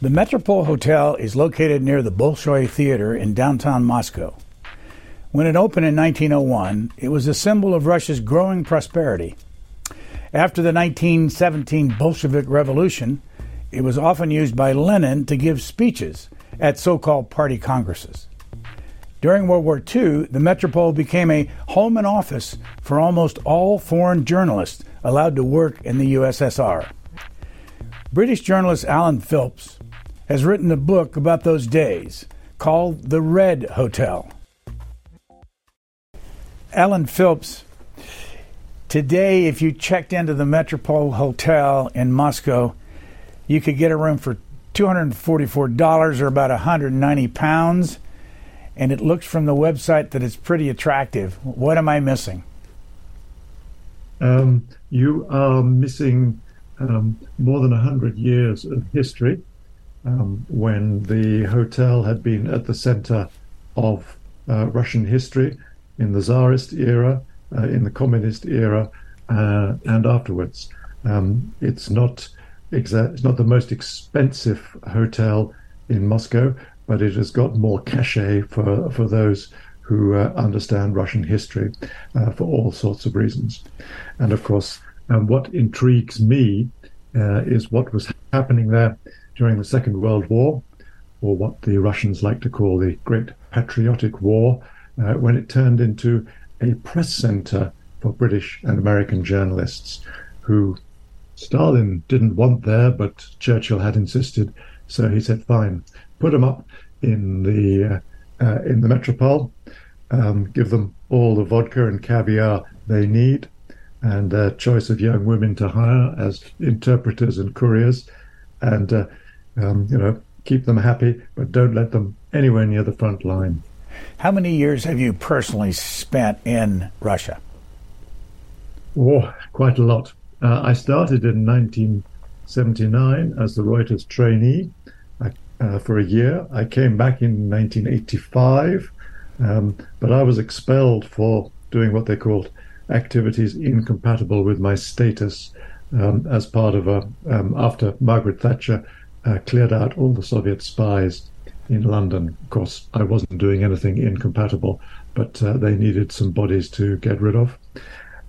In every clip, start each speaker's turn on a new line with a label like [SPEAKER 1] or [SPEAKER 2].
[SPEAKER 1] The Metropol Hotel is located near the Bolshoi Theater in downtown Moscow. When it opened in 1901, it was a symbol of Russia's growing prosperity. After the 1917 Bolshevik Revolution, it was often used by Lenin to give speeches at so called party congresses. During World War II, the Metropol became a home and office for almost all foreign journalists allowed to work in the USSR. British journalist Alan Philps has written a book about those days called The Red Hotel. Alan Philps, today, if you checked into the Metropol Hotel in Moscow, you could get a room for $244 or about 190 pounds and it looks from the website that it's pretty attractive. What am I missing?
[SPEAKER 2] Um, you are missing um, more than 100 years of history um, when the hotel had been at the center of uh, Russian history in the Tsarist era, uh, in the communist era, uh, and afterwards. Um, it's not exa- it's not the most expensive hotel in Moscow, but it has got more cachet for, for those who uh, understand Russian history uh, for all sorts of reasons. And of course, um, what intrigues me uh, is what was happening there during the Second World War, or what the Russians like to call the Great Patriotic War, uh, when it turned into a press center for British and American journalists who Stalin didn't want there, but Churchill had insisted. So he said, fine, put them up in the uh, uh, in the metropol, um, give them all the vodka and caviar they need, and a choice of young women to hire as interpreters and couriers, and uh, um, you know keep them happy, but don't let them anywhere near the front line.
[SPEAKER 1] How many years have you personally spent in Russia?
[SPEAKER 2] Oh, quite a lot. Uh, I started in 1979 as the Reuters trainee uh, for a year. I came back in 1985, um, but I was expelled for doing what they called activities incompatible with my status um, as part of a, um, after Margaret Thatcher uh, cleared out all the Soviet spies in London. Of course, I wasn't doing anything incompatible, but uh, they needed some bodies to get rid of.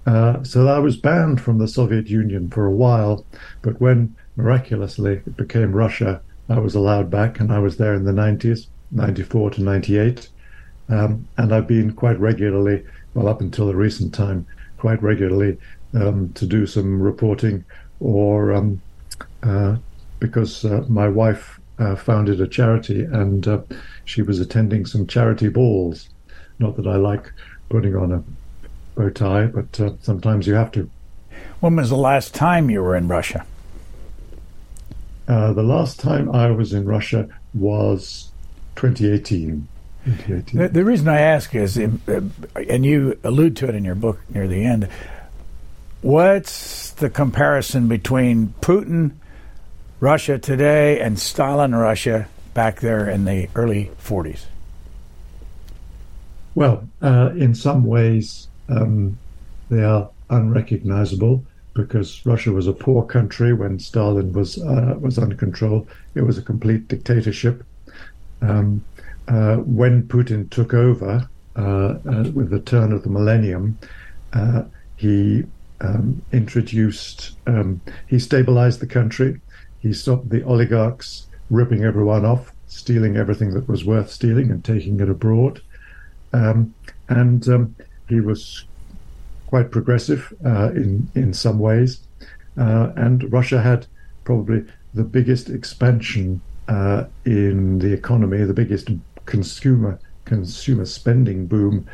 [SPEAKER 2] Uh, so I was banned from the Soviet Union for a while, but when miraculously it became Russia, I was allowed back, and I was there in the 90s, 94 to 98. Um, and I've been quite regularly, well, up until a recent time, quite regularly um, to do some reporting or um, uh, because uh, my wife uh, founded a charity and uh, she was attending some charity balls. Not that I like putting on a bow tie, but uh, sometimes you have to.
[SPEAKER 1] When was the last time you were in Russia?
[SPEAKER 2] Uh, the last time I was in Russia was 2018. 2018.
[SPEAKER 1] The, the, reason I ask is, uh, and you allude to it in your book near the end, what's the comparison between Putin, Russia today, and Stalin Russia back there in the early 40s?
[SPEAKER 2] Well, uh, in some ways, um, they are unrecognizable because Russia was a poor country when Stalin was uh, was under control. It was a complete dictatorship. Um, uh, when Putin took over uh, uh with the turn of the millennium, uh, he um, introduced um, he stabilized the country. He stopped the oligarchs ripping everyone off, stealing everything that was worth stealing, and taking it abroad. Um, and um, he was quite progressive uh, in in some ways, uh, and Russia had probably the biggest expansion uh, in the economy, the biggest consumer consumer spending boom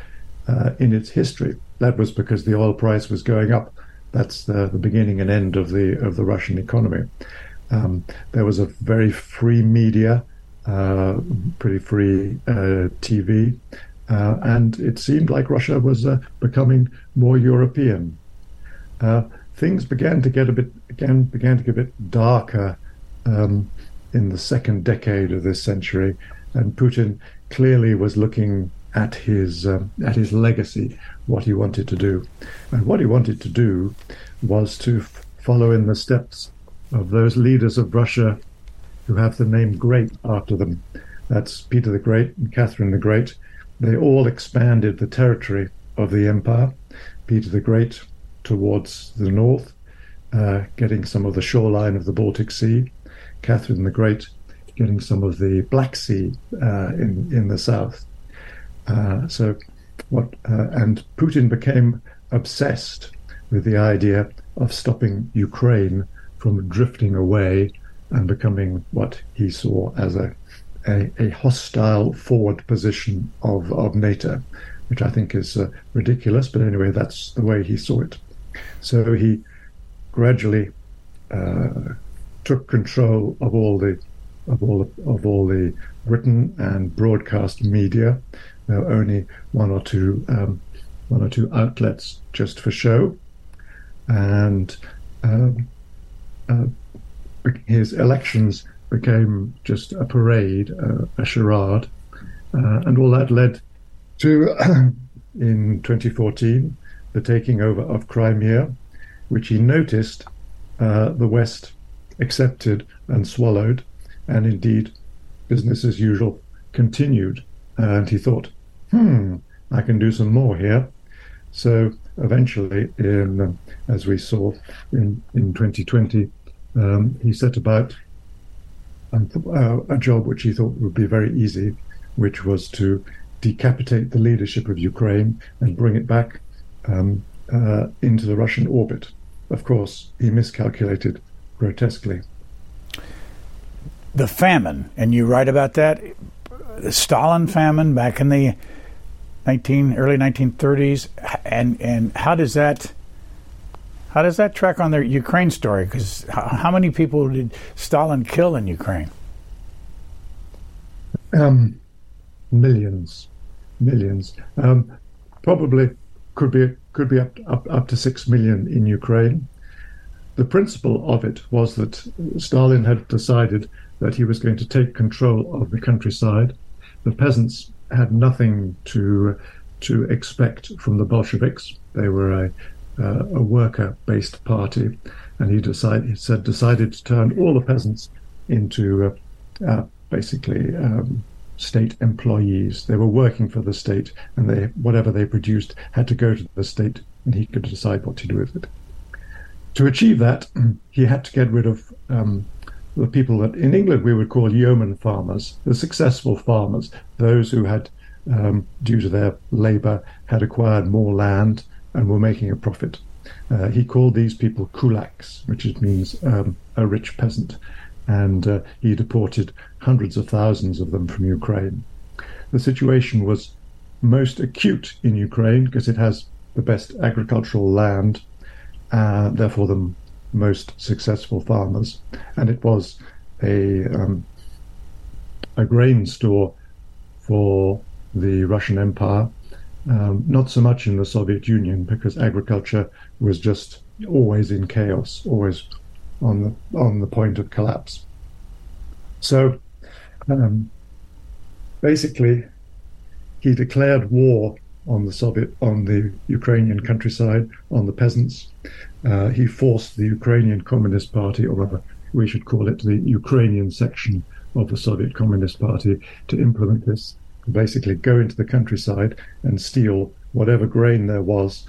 [SPEAKER 2] uh, in its history. That was because the oil price was going up. That's the, the beginning and end of the of the Russian economy. Um, there was a very free media, uh, pretty free uh, TV. Uh, and it seemed like Russia was uh, becoming more European. Uh, things began to get a bit again began to get a bit darker um, in the second decade of this century, and Putin clearly was looking at his um, at his legacy, what he wanted to do, and what he wanted to do was to f- follow in the steps of those leaders of Russia who have the name Great after them. That's Peter the Great and Catherine the Great. They all expanded the territory of the empire. Peter the Great towards the north, uh, getting some of the shoreline of the Baltic Sea. Catherine the Great getting some of the Black Sea uh, in in the south. Uh, so, what uh, and Putin became obsessed with the idea of stopping Ukraine from drifting away and becoming what he saw as a a, a hostile forward position of of NATO, which I think is uh, ridiculous. But anyway, that's the way he saw it. So he gradually uh, took control of all the of all the, of all the written and broadcast media. There were only one or two um, one or two outlets just for show, and um, uh, his elections became just a parade, uh, a charade, uh, and all that led to in 2014 the taking over of Crimea, which he noticed uh, the West accepted and swallowed, and indeed business as usual continued. And he thought, hmm, I can do some more here. So eventually, in, um, as we saw in, in 2020, um, he set about um, uh, a job which he thought would be very easy, which was to decapitate the leadership of Ukraine and bring it back um, uh, into the Russian orbit. Of course, he miscalculated grotesquely.
[SPEAKER 1] The famine, and you write about that, the Stalin famine back in the 19 early 1930s, and and how does that how does that track on the Ukraine story? Because how, how, many people did Stalin kill in Ukraine?
[SPEAKER 2] Um, millions, millions. Um, probably could be could be up, up up to six million in Ukraine. The principle of it was that Stalin had decided that he was going to take control of the countryside. The peasants had nothing to to expect from the Bolsheviks. They were a uh, a worker-based party, and he decided he said decided to turn all the peasants into uh, uh, basically um, state employees. They were working for the state, and they whatever they produced had to go to the state, and he could decide what to do with it. To achieve that, he had to get rid of um, the people that in England we would call yeoman farmers, the successful farmers, those who had, um, due to their labour, had acquired more land and were making a profit. Uh, he called these people kulaks, which means um, a rich peasant, and uh, he deported hundreds of thousands of them from Ukraine. The situation was most acute in Ukraine because it has the best agricultural land, uh, therefore the most successful farmers, and it was a um, a grain store for the Russian Empire um, not so much in the Soviet Union because agriculture was just always in chaos, always on the on the point of collapse. So, um, basically, he declared war on the Soviet, on the Ukrainian countryside, on the peasants. Uh, he forced the Ukrainian Communist Party, or rather, we should call it the Ukrainian section of the Soviet Communist Party, to implement this basically go into the countryside and steal whatever grain there was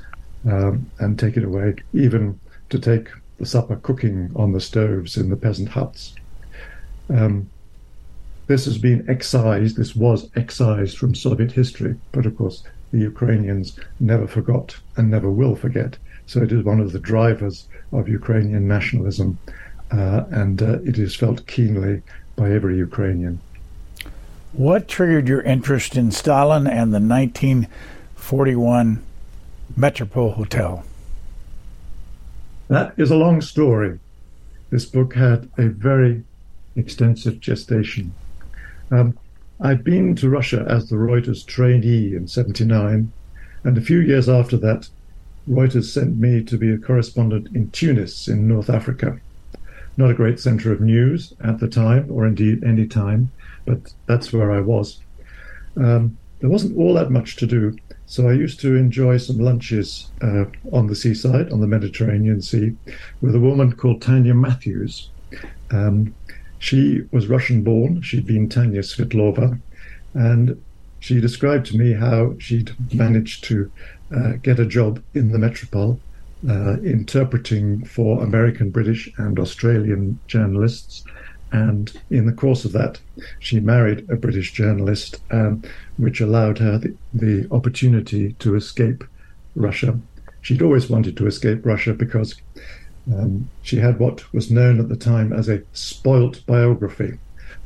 [SPEAKER 2] um, and take it away, even to take the supper cooking on the stoves in the peasant huts. Um, this has been excised, this was excised from Soviet history, but of course the Ukrainians never forgot and never will forget. So it is one of the drivers of Ukrainian nationalism, uh, and uh, it is felt keenly by every Ukrainian.
[SPEAKER 1] What triggered your interest in Stalin and the 1941 Metropol Hotel?
[SPEAKER 2] That is a long story. This book had a very extensive gestation. Um, I'd been to Russia as the Reuters trainee in 79, and a few years after that, Reuters sent me to be a correspondent in Tunis in North Africa. Not a great center of news at the time, or indeed any time, but that's where I was. Um, there wasn't all that much to do, so I used to enjoy some lunches uh, on the seaside, on the Mediterranean Sea, with a woman called Tanya Matthews. Um, she was Russian born. She'd been Tanya Svitlova. And she described to me how she'd managed to uh, get a job in the Metropol, uh, interpreting for American, British, and Australian journalists. And in the course of that, she married a British journalist, um, which allowed her the, the opportunity to escape Russia. She'd always wanted to escape Russia because um, she had what was known at the time as a spoilt biography.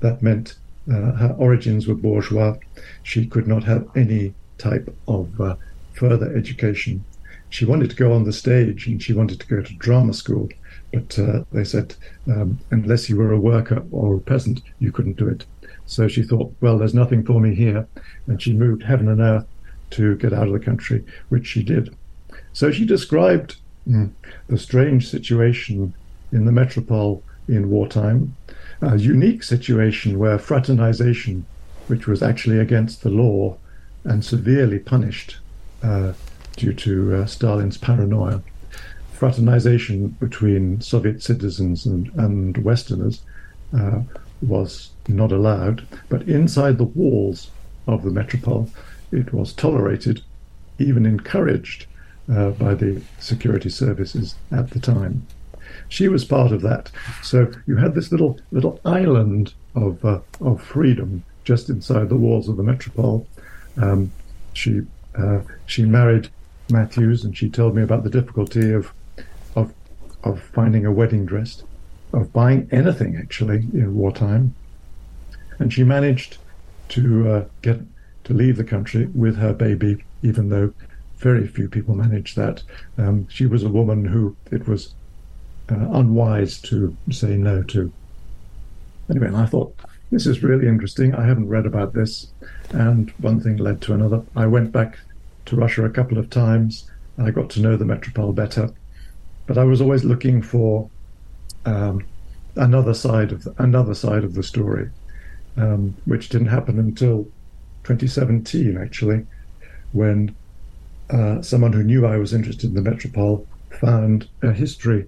[SPEAKER 2] That meant uh, her origins were bourgeois. She could not have any type of uh, further education. She wanted to go on the stage and she wanted to go to drama school, but uh, they said um, unless you were a worker or a peasant, you couldn't do it. So she thought, well, there's nothing for me here, and she moved heaven and earth to get out of the country, which she did. So she described mm, the strange situation in the metropol in wartime, a unique situation where fraternization, which was actually against the law and severely punished uh, due to uh, Stalin's paranoia, fraternization between Soviet citizens and, and Westerners uh, was not allowed. But inside the walls of the metropol, it was tolerated, even encouraged by the security services at the time. She was part of that. So you had this little little island of uh, of freedom just inside the walls of the metropol. Um, she uh, she married Matthews, and she told me about the difficulty of of of finding a wedding dress, of buying anything actually in wartime. And she managed to uh, get to leave the country with her baby, even though very few people manage that. Um, she was a woman who it was uh, unwise to say no to. Anyway, and I thought this is really interesting. I haven't read about this, and one thing led to another. I went back to Russia a couple of times. and I got to know the metropol better, but I was always looking for um, another side of the, another side of the story, um, which didn't happen until 2017, actually, when uh, someone who knew I was interested in the Metropol found a history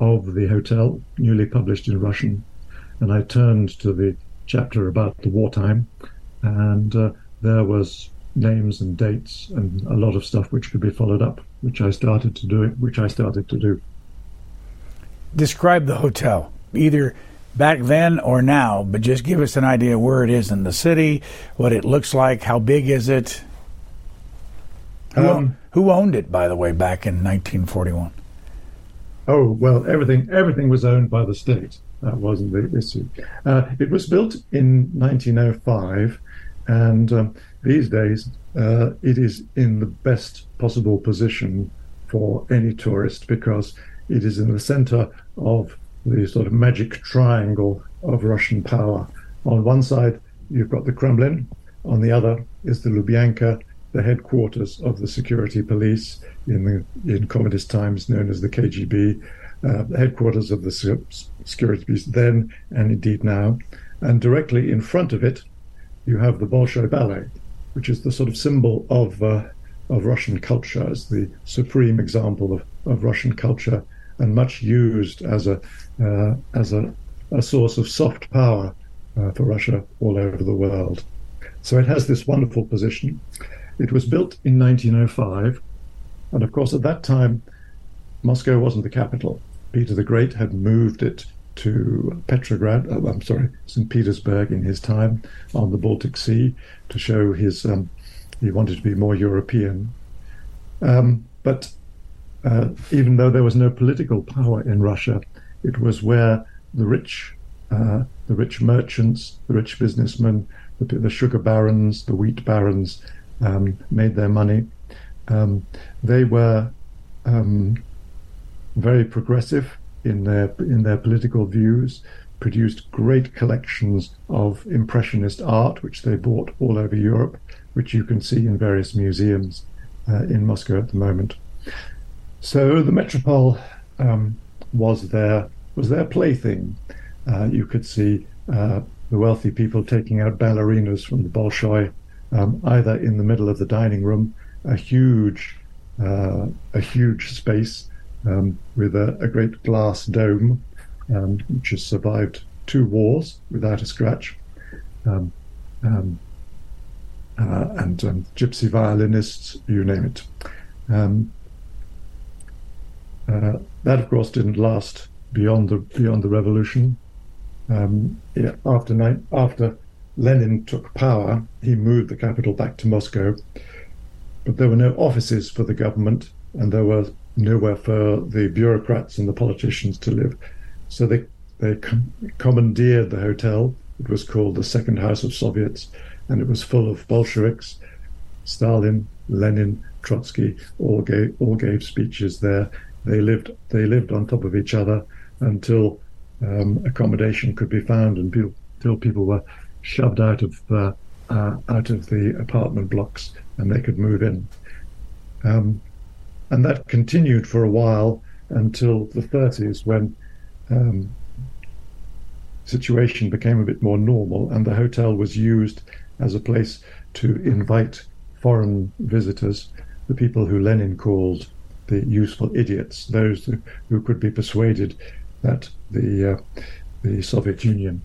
[SPEAKER 2] of the hotel, newly published in Russian, and I turned to the chapter about the wartime, and uh, there was names and dates and a lot of stuff which could be followed up, which I started to do. Which I started to do.
[SPEAKER 1] Describe the hotel, either back then or now, but just give us an idea where it is in the city, what it looks like, how big is it, who, um, who owned it, by the way, back in 1941?
[SPEAKER 2] Oh well, everything everything was owned by the state. That wasn't the issue. Uh, it was built in 1905, and um, these days uh, it is in the best possible position for any tourist because it is in the center of the sort of magic triangle of Russian power. On one side, you've got the Kremlin. On the other is the Lubyanka, the headquarters of the security police in the in communist times known as the KGB, uh, the headquarters of the security police then and indeed now. And directly in front of it, you have the Bolshoi Ballet, which is the sort of symbol of uh, of Russian culture as the supreme example of, of Russian culture and much used as a uh, as a, a source of soft power uh, for Russia all over the world. So it has this wonderful position. It was built in 1905, and of course, at that time, Moscow wasn't the capital. Peter the Great had moved it to Petrograd, uh, I'm sorry, St. Petersburg in his time on the Baltic Sea to show his, um, he wanted to be more European. Um, but uh, even though there was no political power in Russia, it was where the rich, uh, the rich merchants, the rich businessmen, the, the sugar barons, the wheat barons, um, made their money. Um, they were um, very progressive in their in their political views. Produced great collections of impressionist art, which they bought all over Europe, which you can see in various museums uh, in Moscow at the moment. So the Metropol um, was their was their plaything. Uh, you could see uh, the wealthy people taking out ballerinas from the Bolshoi um, either in the middle of the dining room, a huge, uh, a huge space um, with a, a, great glass dome, um, which has survived two wars without a scratch. Um, um, uh, and um, gypsy violinists, you name it. Um, uh, that, of course, didn't last beyond the beyond the revolution. Yeah, after ni- after Lenin took power, he moved the capital back to Moscow, but there were no offices for the government, and there was nowhere for the bureaucrats and the politicians to live. So they they com- commandeered the hotel. It was called the Second House of Soviets, and it was full of Bolsheviks. Stalin, Lenin, Trotsky all gave all gave speeches there. They lived they lived on top of each other until um, accommodation could be found, and people, until people were shoved out of uh, uh, out of the apartment blocks and they could move in. Um, and that continued for a while until the 30s when um, situation became a bit more normal and the hotel was used as a place to invite foreign visitors, the people who Lenin called the useful idiots, those who could be persuaded that the uh, the Soviet Union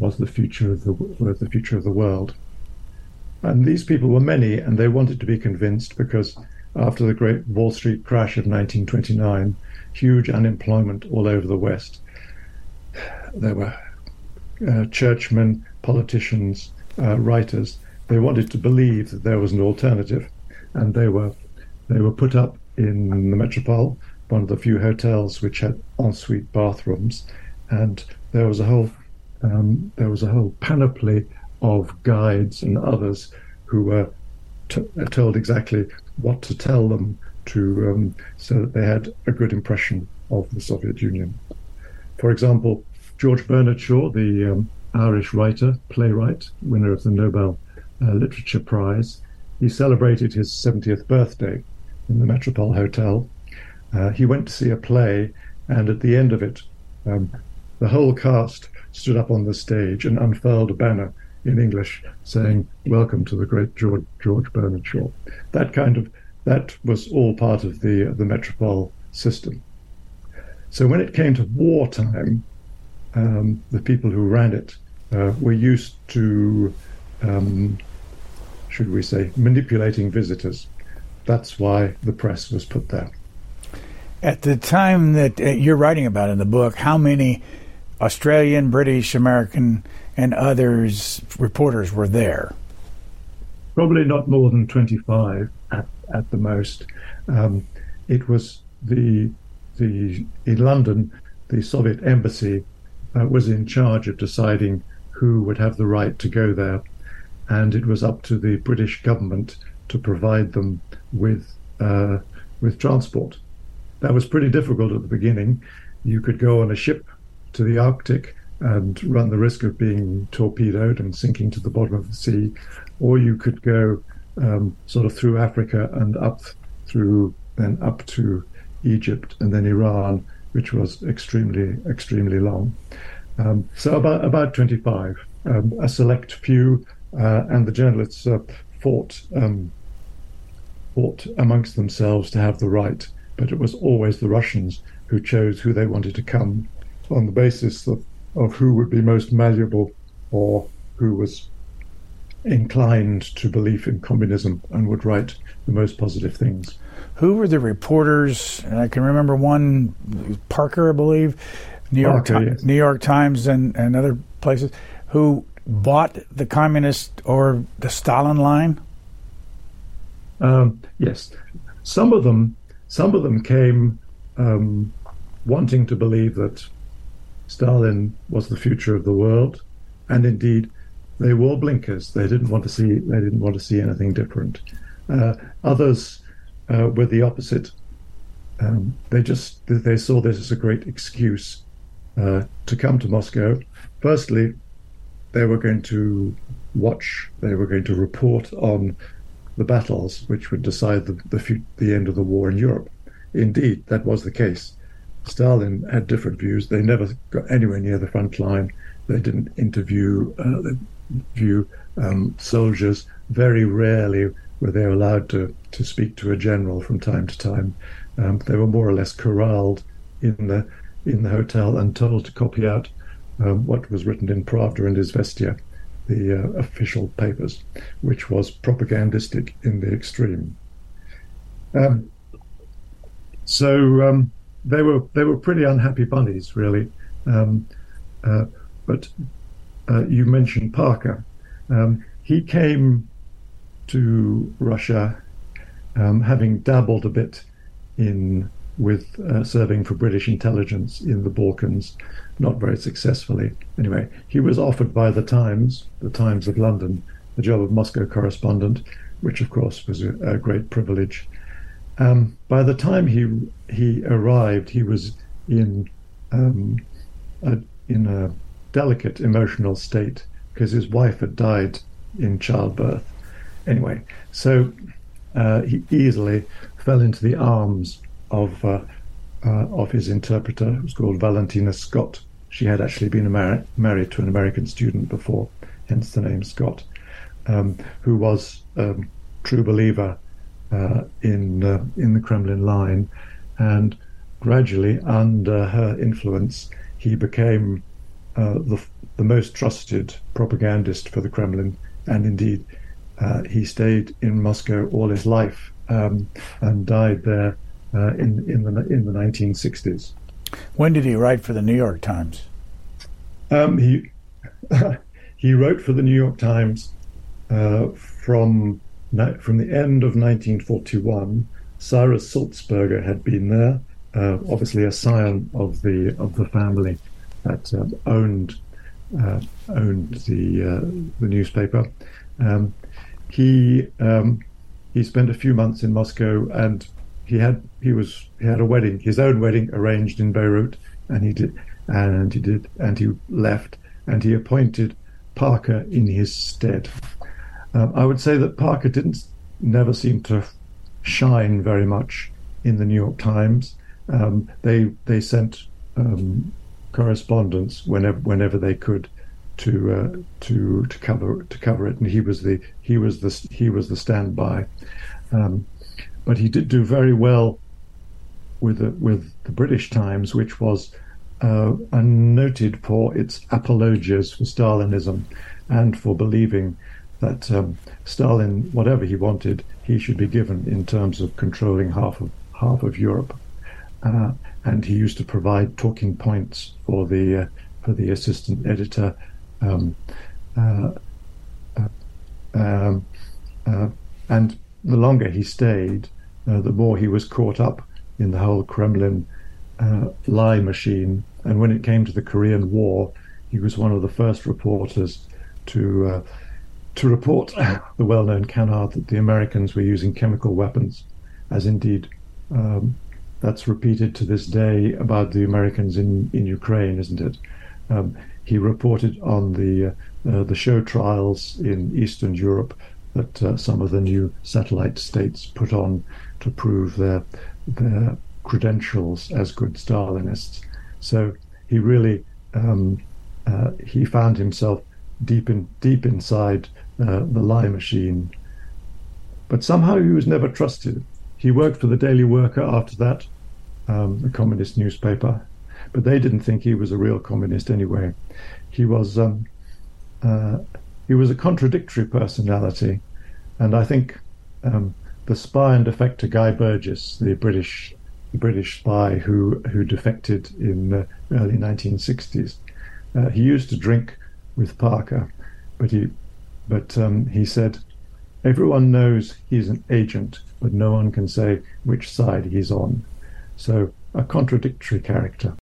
[SPEAKER 2] was the future of the the future of the world. And these people were many, and they wanted to be convinced because after the great Wall Street crash of 1929, huge unemployment all over the West. There were uh, churchmen, politicians, uh, writers. They wanted to believe that there was an alternative, and they were they were put up in the Metropol, one of the few hotels which had ensuite bathrooms, and there was a whole um, there was a whole panoply of guides and others who were t- told exactly what to tell them to um, so that they had a good impression of the Soviet Union. For example, George Bernard Shaw, the um, Irish writer, playwright, winner of the Nobel uh, Literature Prize, he celebrated his 70th birthday in the Metropol Hotel. Uh, he went to see a play, and at the end of it, um, the whole cast stood up on the stage and unfurled a banner in English saying, Welcome to the great George, George Bernard Shaw. That kind of, that was all part of the, the Metropol system. So when it came to wartime, um, the people who ran it uh, were used to, um, should we say, manipulating visitors. That's why the press was put there.
[SPEAKER 1] At the time that uh, you're writing about in the book, how many Australian, British, American, and others reporters were there?
[SPEAKER 2] Probably not more than 25 at, at the most. Um, it was the the in London, the Soviet embassy uh, was in charge of deciding who would have the right to go there, and it was up to the British government to provide them with uh, with transport. That was pretty difficult at the beginning. You could go on a ship to the Arctic and run the risk of being torpedoed and sinking to the bottom of the sea, or you could go um, sort of through Africa and up through then up to Egypt and then Iran, which was extremely extremely long. Um, so about about 25, um, a select few, uh, and the journalists uh, fought um, fought amongst themselves to have the right, but it was always the Russians who chose who they wanted to come on the basis of, of who would be most malleable or who was inclined to belief in communism and would write the most positive things.
[SPEAKER 1] Who were the reporters? And I can remember one, Parker, I believe, New York,
[SPEAKER 2] Parker, yes.
[SPEAKER 1] New York Times, and, and other places, who bought the communist or the Stalin line.
[SPEAKER 2] Um, yes, some of them, some of them came um, wanting to believe that Stalin was the future of the world, and indeed, they wore blinkers. They didn't want to see. They didn't want to see anything different. Uh, others uh, were the opposite. Um, they just they saw this as a great excuse uh, to come to Moscow. Firstly, they were going to watch. They were going to report on the battles which would decide the the, the end of the war in Europe. Indeed, that was the case. Stalin had different views. They never got anywhere near the front line. They didn't interview uh, view um, soldiers. Very rarely were they allowed to, to speak to a general from time to time. Um, they were more or less corralled in the in the hotel and told to copy out um, what was written in Pravda and Izvestia, the uh, official papers, which was propagandistic in the extreme. Um, so um, they were they were pretty unhappy bunnies, really. Um, uh, but uh, you mentioned Parker. Um, he came to Russia um, having dabbled a bit in with uh, serving for British intelligence in the Balkans, not very successfully. Anyway, he was offered by the Times, the Times of London, the job of Moscow correspondent, which of course was a, a great privilege. Um, by the time he he arrived, he was in um, a, in a delicate emotional state because his wife had died in childbirth. Anyway, so uh, he easily fell into the arms of uh, uh, of his interpreter, who was called Valentina Scott. She had actually been mar- married to an American student before, hence the name Scott, um, who was a um, true believer in uh, in the Kremlin line, and gradually, under her influence, he became uh, the the most trusted propagandist for the Kremlin, and indeed, uh, he stayed in Moscow all his life um, and died there uh, in in the in the 1960s.
[SPEAKER 1] When did he write for the New York Times?
[SPEAKER 2] Um, he he wrote for the New York Times uh, from from the end of 1941. Cyrus Sulzberger had been there, uh, obviously a scion of the of the family that uh, owned uh, owned the uh, the newspaper. Um, he um, he spent a few months in Moscow, and he had he was he had a wedding, his own wedding arranged in Beirut, and he did and he did and he left, and he appointed Parker in his stead. Um, I would say that Parker didn't never seem to shine very much in the New York Times. Um, they they sent um, correspondence whenever whenever they could to uh, to to cover to cover it, and he was the he was the he was the standby. Um, but he did do very well with the, with the British Times, which was uh, noted for its apologias for Stalinism and for believing that um, Stalin, whatever he wanted, he should be given in terms of controlling half of half of Europe. Uh, and he used to provide talking points for the uh, for the assistant editor. Um, uh, uh um, uh, and the longer he stayed, uh, the more he was caught up in the whole Kremlin lie machine. And when it came to the Korean War, he was one of the first reporters to to report the well-known canard that the Americans were using chemical weapons, as indeed um, that's repeated to this day about the Americans in, in Ukraine, isn't it? Um, he reported on the uh, the show trials in Eastern Europe that uh, some of the new satellite states put on to prove their their credentials as good Stalinists. So he really um, uh, he found himself deep in deep inside uh, the lie machine, but somehow he was never trusted. He worked for the Daily Worker after that, um, the communist newspaper, but they didn't think he was a real communist anyway. He was um, uh, he was a contradictory personality, and I think um, the spy and defector Guy Burgess, the British British spy who who defected in the early 1960s, uh, he used to drink with Parker, but he but um, he said everyone knows he's an agent, but no one can say which side he's on. So a contradictory character.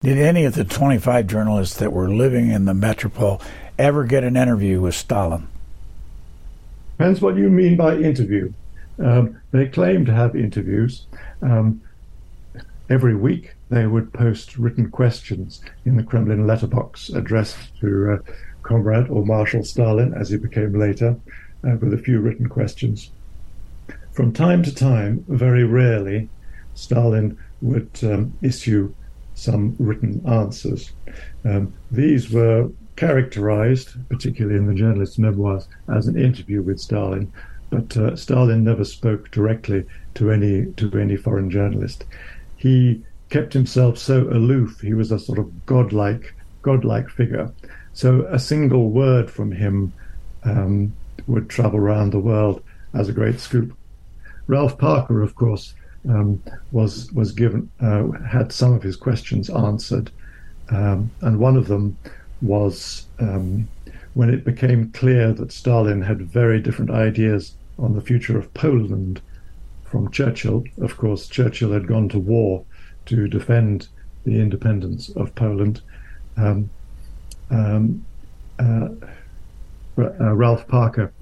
[SPEAKER 1] Did any of the 25 journalists that were living in the metropol ever get an interview with Stalin?
[SPEAKER 2] Depends what you mean by interview. Um, they claim to have interviews. Um, every week they would post written questions in the Kremlin letterbox addressed to uh, Comrade or Marshal Stalin, as he became later, uh, with a few written questions. From time to time, very rarely, Stalin would um, issue some written answers. Um, these were characterized, particularly in the journalist's memoirs, as an interview with Stalin, but uh, Stalin never spoke directly to any to any foreign journalist. He kept himself so aloof. He was a sort of godlike godlike figure. So a single word from him um, would travel around the world as a great scoop. Ralph Parker, of course, um, was was given uh, had some of his questions answered, um, and one of them was um, when it became clear that Stalin had very different ideas on the future of Poland from Churchill. Of course, Churchill had gone to war to defend the independence of Poland. Um, um, uh, uh, Ralph Parker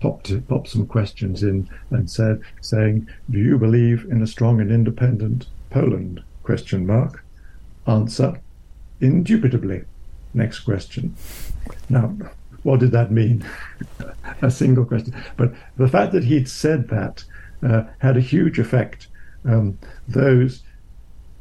[SPEAKER 2] popped popped some questions in and said, saying, "Do you believe in a strong and independent Poland?" Question mark. Answer: Indubitably. Next question. Now, what did that mean? a single question. But the fact that he'd said that uh, had a huge effect. Um, those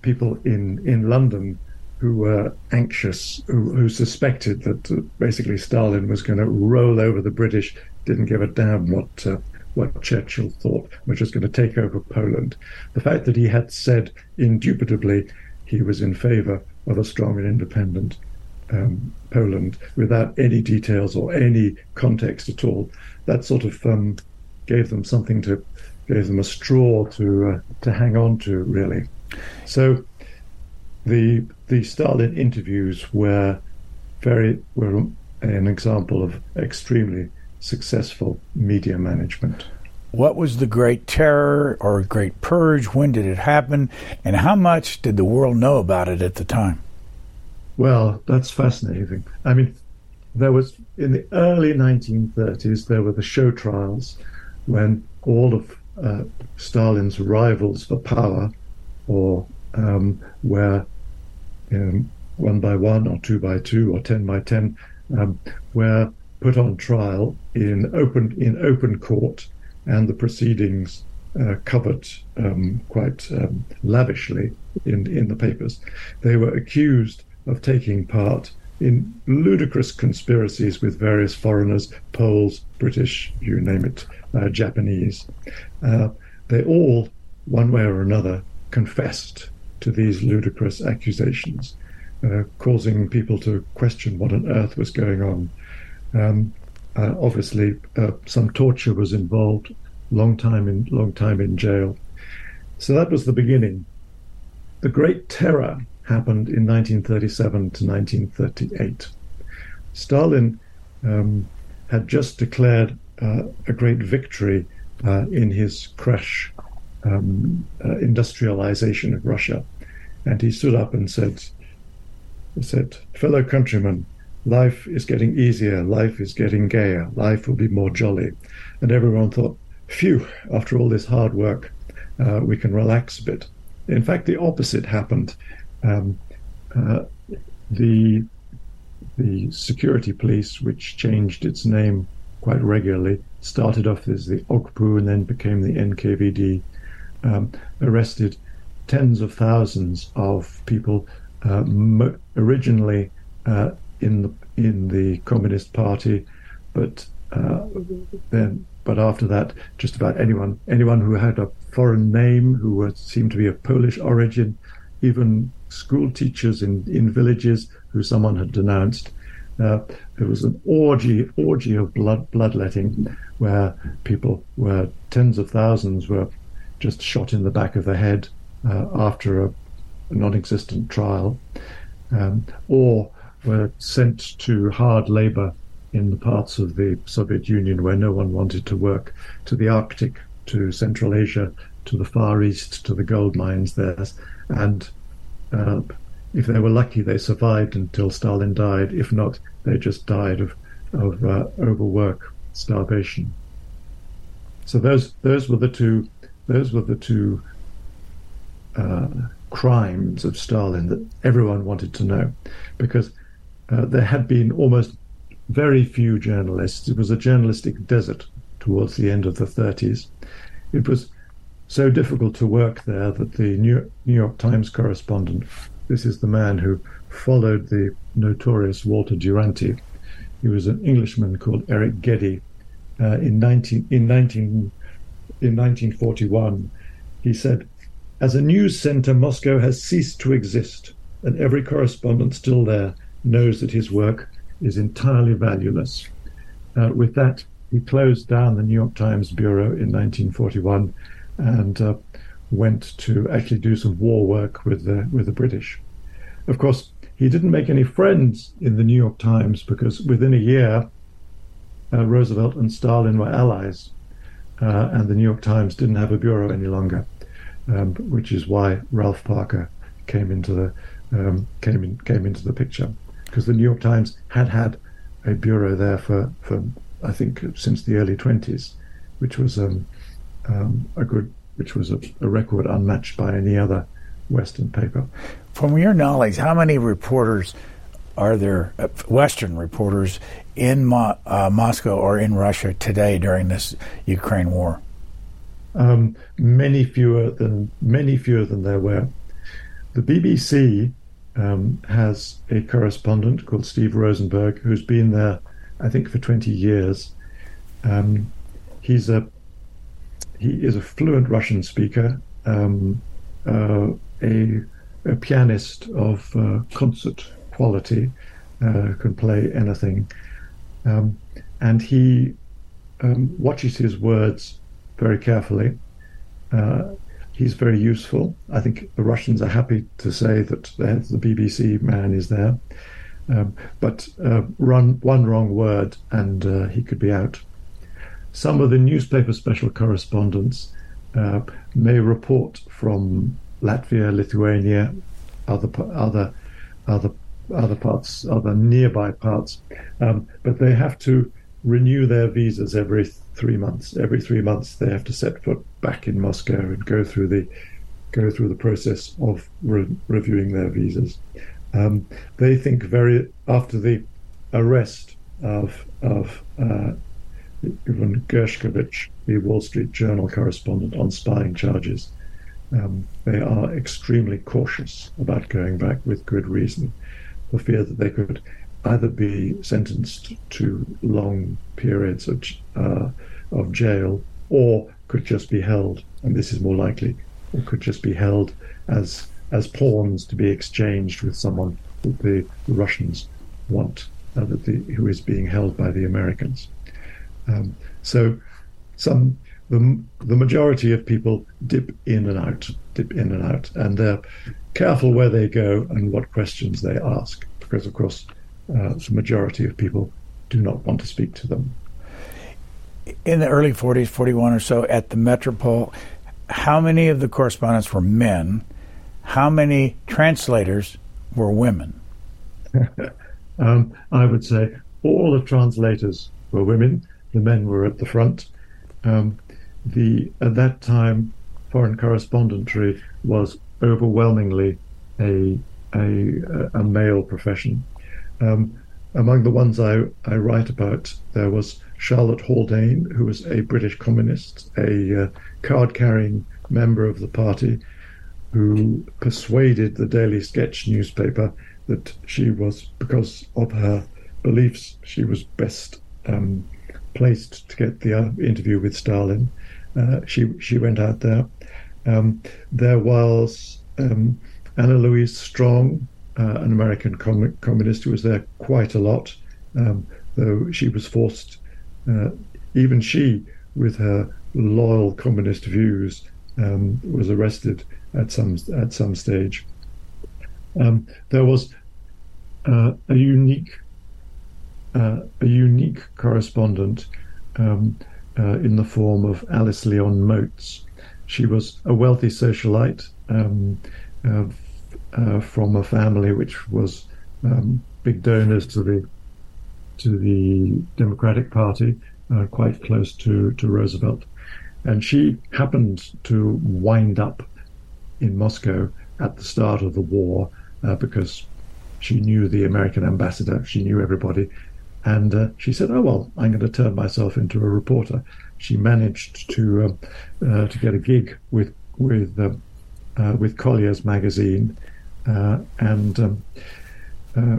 [SPEAKER 2] people in in London who were anxious, who, who suspected that uh, basically Stalin was going to roll over the British, didn't give a damn what uh, what Churchill thought, which was just going to take over Poland. The fact that he had said indubitably he was in favour of a strong and independent um, Poland without any details or any context at all, that sort of um, gave them something to gave them a straw to uh, to hang on to really. So the the Stalin interviews were very were an example of extremely successful media management.
[SPEAKER 1] What was the Great Terror or Great Purge? When did it happen? And how much did the world know about it at the time?
[SPEAKER 2] Well, that's fascinating. I mean, there was in the early 1930s, there were the show trials when all of uh, Stalin's rivals for power, or um, where um, one by one, or two by two, or ten by ten, um, were put on trial in open in open court, and the proceedings uh, covered um, quite um, lavishly in in the papers. They were accused of taking part in ludicrous conspiracies with various foreigners, Poles, British, you name it, uh, Japanese. Uh, they all, one way or another, confessed to these ludicrous accusations, uh, causing people to question what on earth was going on. Um, uh, obviously, uh, some torture was involved, long time in long time in jail. So that was the beginning. The Great Terror happened in 1937 to 1938. Stalin um, had just declared uh, a great victory uh, in his crash um, uh, industrialization of Russia. And he stood up and said, said, fellow countrymen, life is getting easier, life is getting gayer, life will be more jolly. And everyone thought, phew, after all this hard work, uh, we can relax a bit. In fact, the opposite happened. Um, uh, the the security police, which changed its name quite regularly, started off as the OGPU and then became the NKVD, um, arrested tens of thousands of people, uh, originally uh, in the in the Communist Party, but uh, then but after that, just about anyone anyone who had a foreign name, who was, seemed to be of Polish origin, even school teachers in, in villages who someone had denounced. Uh, there was an orgy orgy of blood bloodletting where people were tens of thousands were just shot in the back of the head uh, after a, a, non-existent trial, um, or were sent to hard labor in the parts of the Soviet Union where no one wanted to work, to the Arctic, to Central Asia, to the Far East, to the gold mines there, and uh, if they were lucky, they survived until Stalin died. If not, they just died of of uh, overwork, starvation. So those those were the two those were the two uh, crimes of Stalin that everyone wanted to know, because uh, there had been almost very few journalists. It was a journalistic desert towards the end of the 30s. It was so difficult to work there that the New York Times correspondent, this is the man who followed the notorious Walter Duranty. He was an Englishman called Eric Gedye. Uh, in 19 in 19 in 1941, he said, "As a news center, Moscow has ceased to exist, and every correspondent still there knows that his work is entirely valueless. Uh, with that, he closed down the New York Times bureau in 1941 and uh, went to actually do some war work with the with the British. Of course, he didn't make any friends in the New York Times because within a year, uh, Roosevelt and Stalin were allies, uh, and the New York Times didn't have a bureau any longer, um, which is why Ralph Parker came into the um, came in, came into the picture because the New York Times had had a bureau there for, for I think since the early 20s, which was um, um, a good which was a, a record unmatched by any other Western paper.
[SPEAKER 1] From your knowledge, how many reporters are there, uh, Western reporters, in Mo- uh, Moscow or in Russia today during this Ukraine war?
[SPEAKER 2] Um, many fewer than many fewer than there were. The BBC um, has a correspondent called Steve Rosenberg who's been there, I think, for 20 years. Um, he's a he is a fluent Russian speaker, um, uh, a, a, pianist of uh, concert quality, uh, can play anything, um, and he um, watches his words very carefully. Uh, he's very useful. I think the Russians are happy to say that the BBC man is there. Um, but uh, run one wrong word and uh, he could be out. Some of the newspaper special correspondents uh, may report from Latvia, Lithuania, other other other other parts, other nearby parts, um, but they have to renew their visas every three months. Every three months, they have to set foot back in Moscow and go through the go through the process of re- reviewing their visas. Um, they think very after the arrest of of uh, Ivan Gershkovich, the Wall Street Journal correspondent, on spying charges. Um, they are extremely cautious about going back with good reason, for fear that they could either be sentenced to long periods of, uh, of jail or could just be held, and this is more likely, or could just be held as as pawns to be exchanged with someone that the, the Russians want, uh, that the, who is being held by the Americans. Um, so some the, the majority of people dip in and out, dip in and out, and they're careful where they go and what questions they ask, because of course uh, the majority of people do not want to speak to them.
[SPEAKER 1] In the early 40s, 41 or so, at the Metropol, how many of the correspondents were men? How many translators were women?
[SPEAKER 2] um, I would say all the translators were women the men were at the front. Um, the at that time, foreign correspondentry was overwhelmingly a a, a male profession. Um, among the ones I, I write about, there was Charlotte Haldane, who was a British communist, a uh, card carrying member of the party, who persuaded the Daily Sketch newspaper that she was, because of her beliefs, she was best um, placed to get the uh, interview with Stalin. Uh, she she went out there. Um, there was um, Anna Louise Strong, uh, an American com- communist who was there quite a lot, um, though she was forced, uh, even she, with her loyal communist views, um, was arrested at some at some stage. Um, there was uh, a unique uh, a unique correspondent um, uh, in the form of Alice Leon Moats. She was a wealthy socialite um, uh, uh from a family which was um, big donors to the to the Democratic Party, uh, quite close to, to Roosevelt. And she happened to wind up in Moscow at the start of the war uh, because she knew the American ambassador, she knew everybody, and uh, she said, "Oh well, I'm going to turn myself into a reporter." She managed to uh, uh, to get a gig with with um, uh, with Collier's magazine, uh, and um, uh,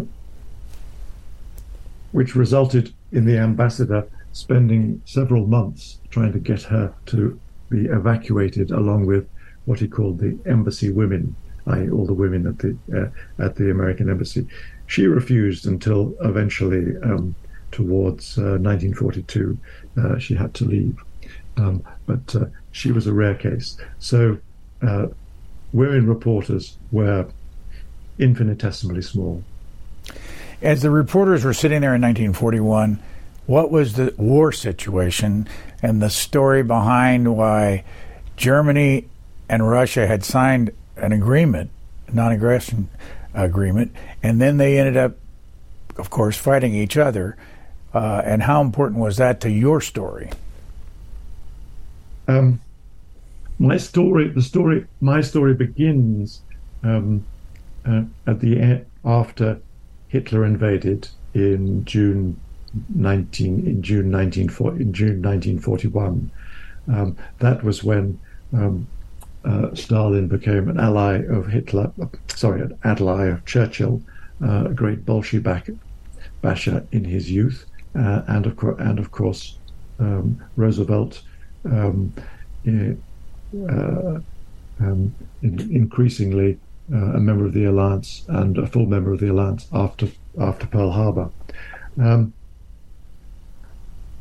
[SPEAKER 2] which resulted in the ambassador spending several months trying to get her to be evacuated, along with what he called the embassy women, i.e., all the women at the at the American embassy she refused until eventually, um, towards uh, 1942, uh, she had to leave. Um, but uh, she was a rare case. So uh, women reporters were infinitesimally small.
[SPEAKER 1] As the reporters were sitting there in 1941, what was the war situation and the story behind why Germany and Russia had signed an agreement, non-aggression agreement, and then they ended up, of course, fighting each other. Uh, and how important was that to your story?
[SPEAKER 2] Um, my story, the story, my story begins um, uh, at the after Hitler invaded in June 19 in June 19 in June 1941. Um, that was when um, uh, Stalin became an ally of Hitler, sorry, an ally of Churchill, uh, a great Bolshevik basher in his youth, uh, and of course, and of course, um, Roosevelt, um, uh, um, in, increasingly uh, a member of the alliance and a full member of the alliance after after Pearl Harbor. Um,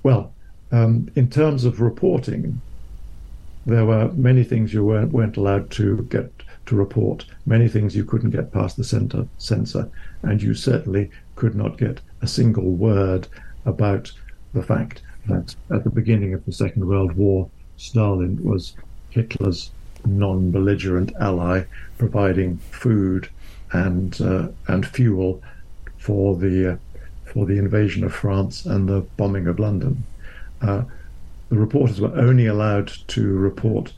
[SPEAKER 2] well, um, in terms of reporting, there were many things you weren't, weren't allowed to get to report, many things you couldn't get past the center, censor, and you certainly could not get a single word about the fact that at the beginning of the Second World War, Stalin was Hitler's non-belligerent ally, providing food and uh, and fuel for the uh, for the invasion of France and the bombing of London. Uh, the reporters were only allowed to report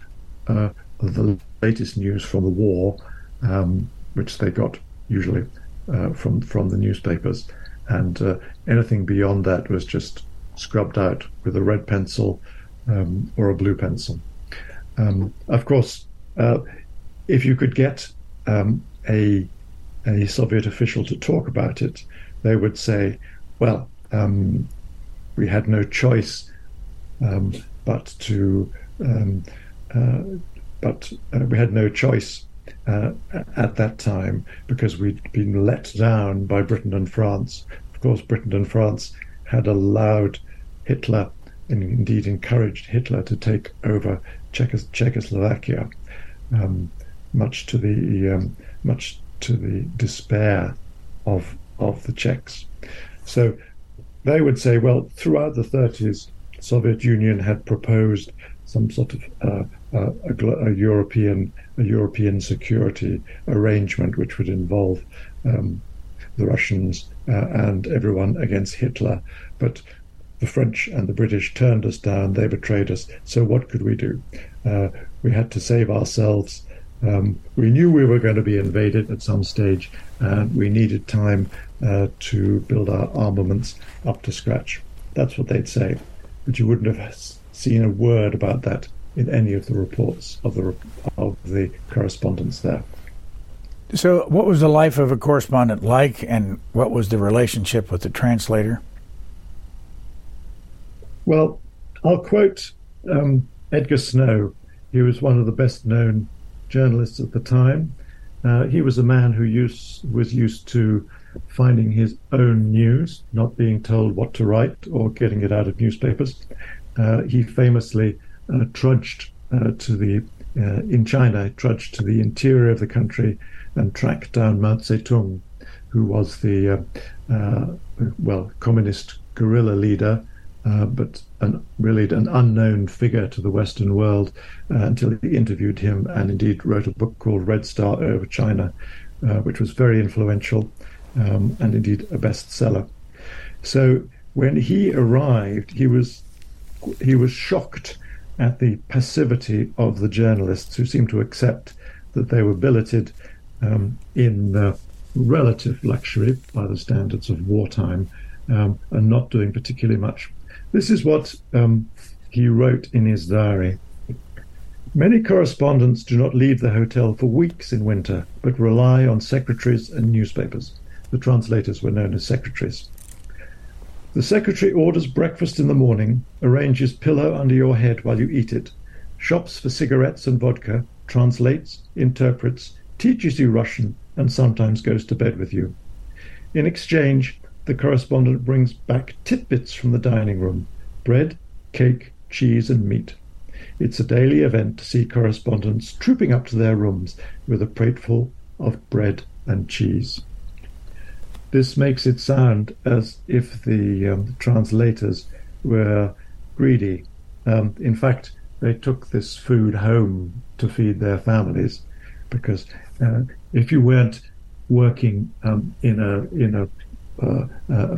[SPEAKER 2] uh, the latest news from the war, um, which they got usually uh, from from the newspapers, and uh, anything beyond that was just scrubbed out with a red pencil um, or a blue pencil. Um, of course, uh, if you could get um, a a Soviet official to talk about it, they would say, "Well, um, we had no choice um, but to um, uh, but uh, we had no choice uh, at that time because we'd been let down by Britain and France. Of course, Britain and France had allowed Hitler and indeed encouraged Hitler to take over Czechos- Czechoslovakia, um, much to the um, much to the despair of of the Czechs. So they would say, well, throughout the 30s, Soviet Union had proposed some sort of uh, a, a, European a European security arrangement, which would involve um, the Russians uh, and everyone against Hitler. But the French and the British turned us down. They betrayed us. So what could we do? Uh, we had to save ourselves. Um, we knew we were going to be invaded at some stage, and we needed time uh, to build our armaments up to scratch. That's what they'd say but you wouldn't have seen a word about that in any of the reports of the of the correspondence there.
[SPEAKER 1] So, what was the life of a correspondent like, and what was the relationship with the translator?
[SPEAKER 2] Well, I'll quote um, Edgar Snow. He was one of the best known journalists at the time. Uh, he was a man who used, was used to finding his own news, not being told what to write or getting it out of newspapers. Uh, he famously trudged uh, to the uh, in China, trudged to the interior of the country and tracked down Mao Zedong, who was the uh, well communist guerrilla leader. Uh, but an, really an unknown figure to the Western world uh, until he interviewed him and indeed wrote a book called Red Star Over China, uh, which was very influential um, and indeed a bestseller. So when he arrived, he was he was shocked at the passivity of the journalists who seemed to accept that they were billeted um, in uh, relative luxury by the standards of wartime um, and not doing particularly much. This is what um, he wrote in his diary. Many correspondents do not leave the hotel for weeks in winter, but rely on secretaries and newspapers. The translators were known as secretaries. The secretary orders breakfast in the morning, arranges pillow under your head while you eat it, shops for cigarettes and vodka, translates, interprets, teaches you Russian, and sometimes goes to bed with you. In exchange, the correspondent brings back tidbits from the dining room bread, cake, cheese, and meat. It's a daily event to see correspondents trooping up to their rooms with a plateful of bread and cheese. This makes it sound as if the um, translators were greedy. Um, in fact, they took this food home to feed their families because uh, if you weren't working um, in a in a, uh, uh,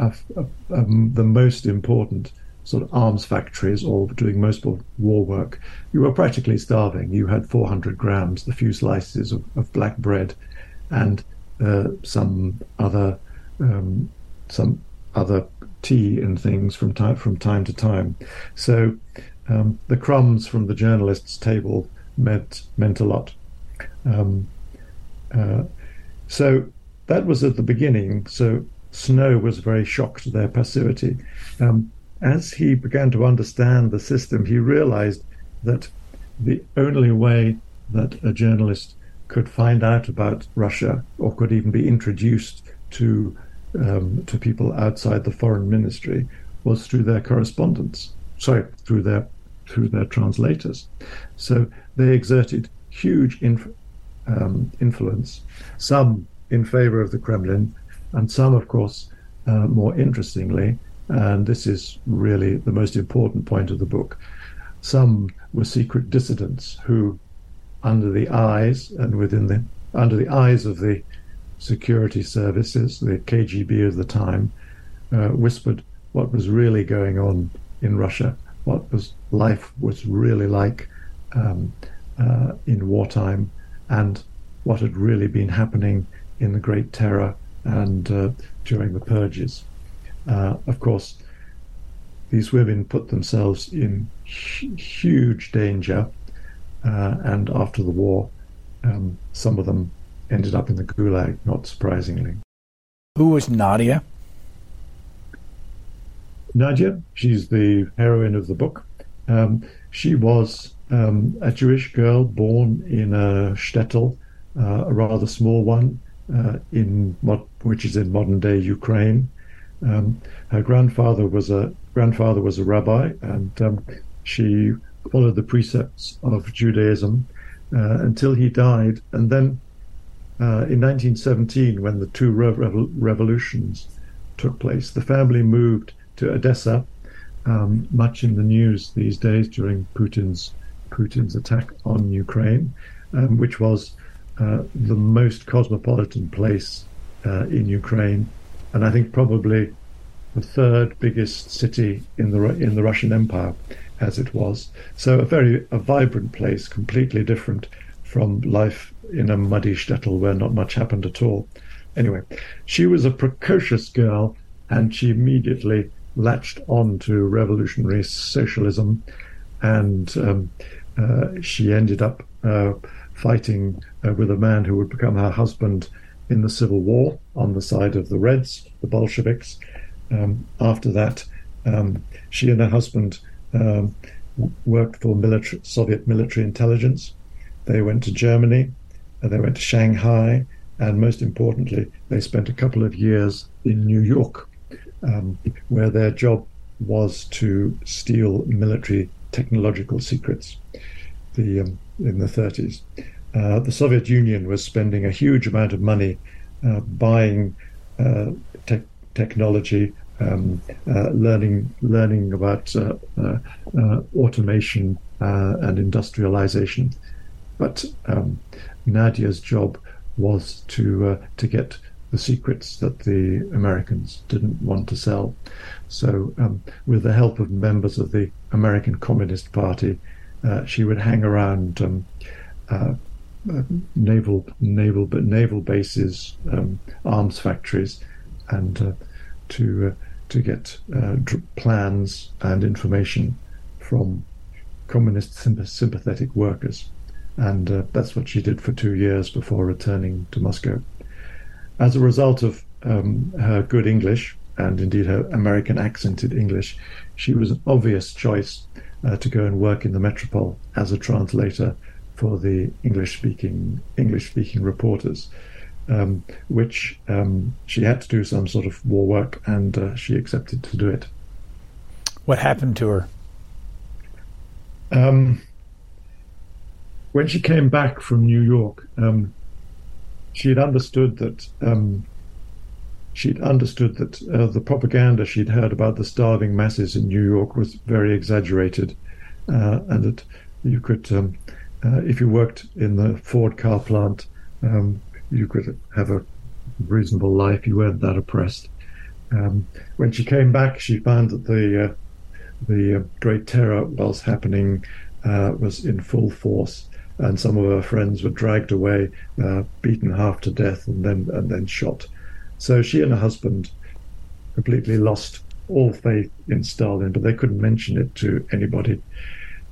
[SPEAKER 2] uh, uh um, the most important sort of arms factories or doing most of war work, you were practically starving. You had 400 grams, the few slices of, of black bread, and uh, some other um, some other tea and things from time from time to time. So um, the crumbs from the journalist's table meant meant a lot. Um, uh, so that was at the beginning. So Snow was very shocked at their passivity. Um, as he began to understand the system, he realized that the only way that a journalist could find out about Russia or could even be introduced to um, to people outside the foreign ministry was through their correspondence. Sorry, through their through their translators. So they exerted huge inf- um, influence, some in favor of the Kremlin, and some, of course, uh, more interestingly, and this is really the most important point of the book, some were secret dissidents who, under the eyes and within the under the eyes of the security services, the KGB of the time, uh, whispered what was really going on in Russia, what was life was really like um, uh, in wartime, and what had really been happening in the Great Terror and uh, during the purges. Uh, of course, these women put themselves in huge danger, uh, and after the war, um, some of them ended up in the gulag, not surprisingly.
[SPEAKER 1] Who was Nadia?
[SPEAKER 2] Nadia, she's the heroine of the book. Um, she was um, a Jewish girl born in a shtetl, uh, a rather small one, uh, in which is in modern day Ukraine. Um, her grandfather was a grandfather was a rabbi, and um, she followed the precepts of Judaism uh, until he died. And then uh, in 1917, when the two rev- revolutions took place, the family moved to Odessa, um, much in the news these days during Putin's Putin's attack on Ukraine, um, which was uh, the most cosmopolitan place uh, in Ukraine, and I think probably the third biggest city in the in the Russian Empire, as it was. So a very a vibrant place, completely different from life in a muddy shtetl where not much happened at all. Anyway, she was a precocious girl, and she immediately latched on to revolutionary socialism, and um, uh, she ended up uh, fighting uh, with a man who would become her husband in the Civil War on the side of the Reds, the Bolsheviks. Um, after that, um, she and her husband um, worked for military, Soviet military intelligence. They went to Germany, and they went to Shanghai, and most importantly, they spent a couple of years in New York, um, where their job was to steal military technological secrets. The um, in the 30s, uh, the Soviet Union was spending a huge amount of money uh, buying uh, te- technology, um, uh, learning learning about uh, uh, automation and industrialization. But um, Nadia's job was to to get the secrets that the Americans didn't want to sell. So, um, with the help of members of the American Communist Party, uh, she would hang around um, uh, uh, naval naval but naval bases, um, arms factories, and uh, to uh, to get uh, plans and information from communist sympathetic workers, and that's what she did for two years before returning to Moscow. As a result of um, her good English and indeed her American accented English, she was an obvious choice uh, to go and work in the metropol as a translator for the English speaking English speaking reporters. Um, which um, she had to do some sort of war work, and uh, she accepted to do it.
[SPEAKER 1] What happened to her?
[SPEAKER 2] Um, when she came back from New York, um, she had understood that um, she'd understood that uh, the propaganda she'd heard about the starving masses in New York was very exaggerated, uh, and that you could, um, uh, if you worked in the Ford car plant, um, you could have a reasonable life. You weren't that oppressed. Um, when she came back, she found that the uh, the uh, Great Terror was happening, uh, was in full force, and some of her friends were dragged away, uh, beaten half to death, and then and then shot. So she and her husband completely lost all faith in Stalin, but they couldn't mention it to anybody.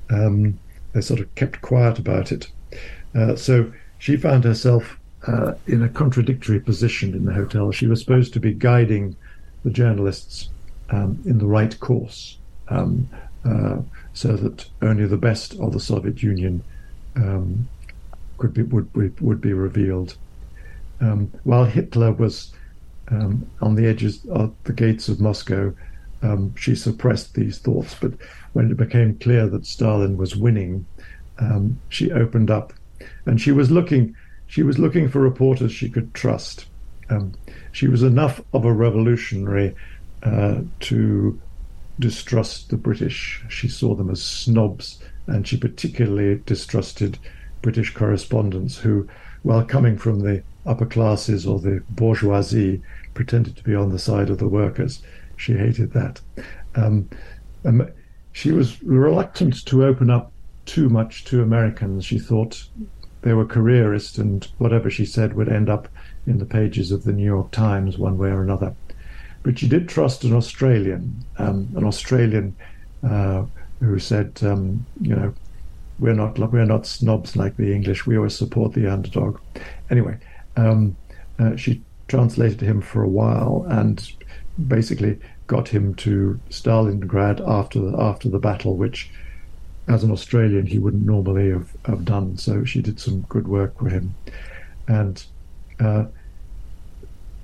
[SPEAKER 2] Um, they sort of kept quiet about it. Uh, so she found herself uh, in a contradictory position in the hotel. She was supposed to be guiding the journalists um, in the right course, um, uh, so that only the best of the Soviet Union um, could be would, would, be revealed. Um, while Hitler was um, on the edges of the gates of Moscow, um, she suppressed these thoughts. But when it became clear that Stalin was winning, she opened up, and she was looking she was looking for reporters she could trust. Um, she was enough of a revolutionary uh, to distrust the British. She saw them as snobs, and she particularly distrusted British correspondents who, while coming from the upper classes or the bourgeoisie, pretended to be on the side of the workers. She hated that. Um, um, she was reluctant to open up too much to Americans. She thought they were careerists, and whatever she said would end up in the pages of the New York Times one way or another. But she did trust an Australian, um, an Australian uh, who said, um, you know, we're not we're not snobs like the English. We always support the underdog. Anyway, um, uh, she translated him for a while and basically got him to Stalingrad after the, after the battle, which as an Australian, he wouldn't normally have, have done. So she did some good work for him. And uh,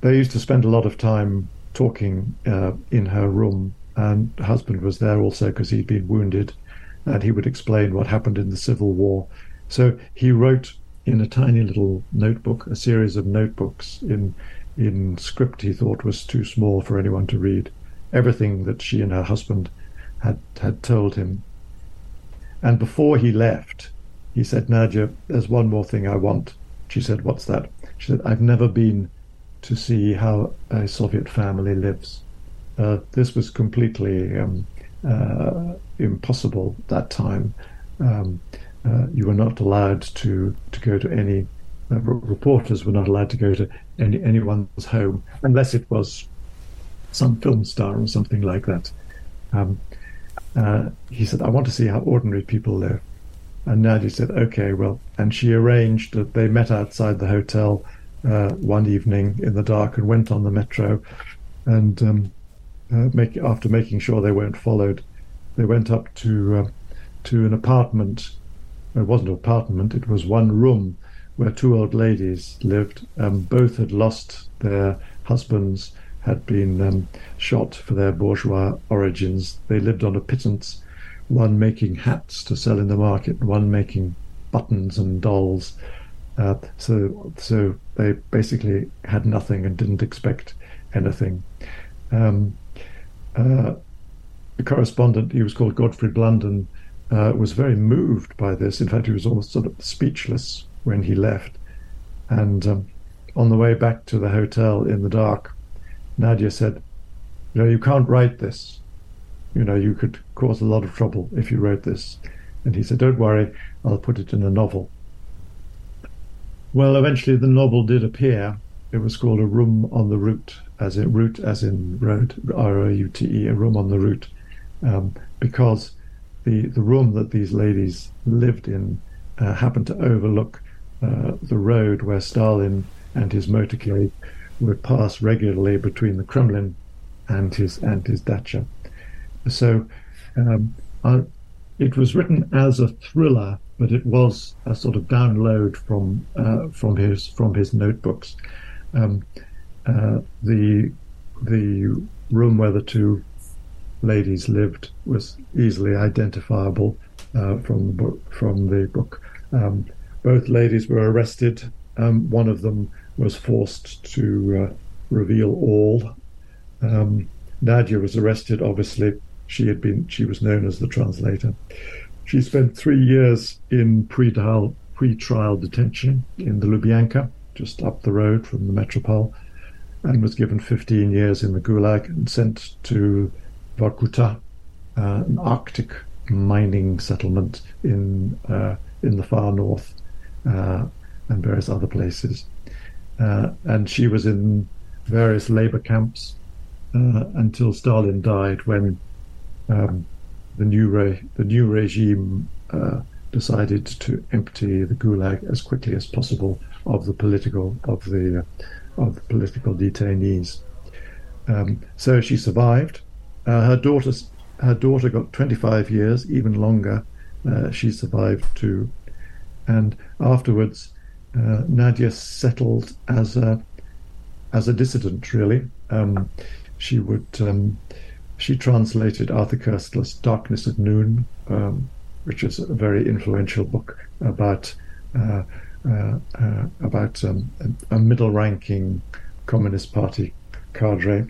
[SPEAKER 2] they used to spend a lot of time talking uh, in her room. And husband was there also because he'd been wounded. And he would explain what happened in the Civil War. So he wrote in a tiny little notebook, a series of notebooks in in script he thought was too small for anyone to read. Everything that she and her husband had had told him and before he left, he said, Nadia, there's one more thing I want. She said, What's that? She said, I've never been to see how a Soviet family lives. Uh, this was completely um, uh, impossible that time. Um, uh, you were not allowed to, to go to any, uh, reporters were not allowed to go to any, anyone's home unless it was some film star or something like that. Um, uh, he said, I want to see how ordinary people live. And Nadia said, okay, well, and she arranged that they met outside the hotel uh, one evening in the dark and went on the metro. And um, uh, make, after making sure they weren't followed, they went up to uh, to an apartment. It wasn't an apartment; it was one room where two old ladies lived. Um, both had lost their husbands had been um, shot for their bourgeois origins. They lived on a pittance, one making hats to sell in the market, one making buttons and dolls. Uh, so, so they basically had nothing and didn't expect anything. Um, uh, the correspondent, he was called Godfrey Blunden, uh, was very moved by this. In fact, he was almost sort of speechless when he left. And um, on the way back to the hotel in the dark, Nadia said, You know, you can't write this. You know, you could cause a lot of trouble if you wrote this. And he said, Don't worry, I'll put it in a novel. Well, eventually the novel did appear. It was called A Room on the Route, as in route, as in road, R O U T E, a room on the route, um, because the the room that these ladies lived in uh, happened to overlook uh, the road where Stalin and his motorcade would pass regularly between the Kremlin and his and his dacha. So um, I, it was written as a thriller, but it was a sort of download from uh, from his from his notebooks. Um, uh, the the room where the two ladies lived was easily identifiable uh, from the book. From the book, um, both ladies were arrested. Um, one of them was forced to uh, reveal all. Um, Nadia was arrested. Obviously, she had been. She was known as the translator. She spent three years in pre-trial, pre-trial detention in the Lubyanka, just up the road from the Metropol, and was given 15 years in the Gulag and sent to Vorkuta, uh, an Arctic mining settlement in uh, in the far north, uh, and various other places. Uh, and she was in various labor camps uh, until Stalin died, when um, the new re- the new regime uh, decided to empty the Gulag as quickly as possible of the political of the of the political detainees. Um, so she survived. Uh, her daughter her daughter got 25 years, even longer. Uh, she survived too, and afterwards, uh, Nadia settled as a as a dissident. Really, um, she would um, she translated Arthur Koestler's Darkness at Noon, um, which is a very influential book about uh, uh, uh, about um, a, a, middle-ranking Communist Party cadre,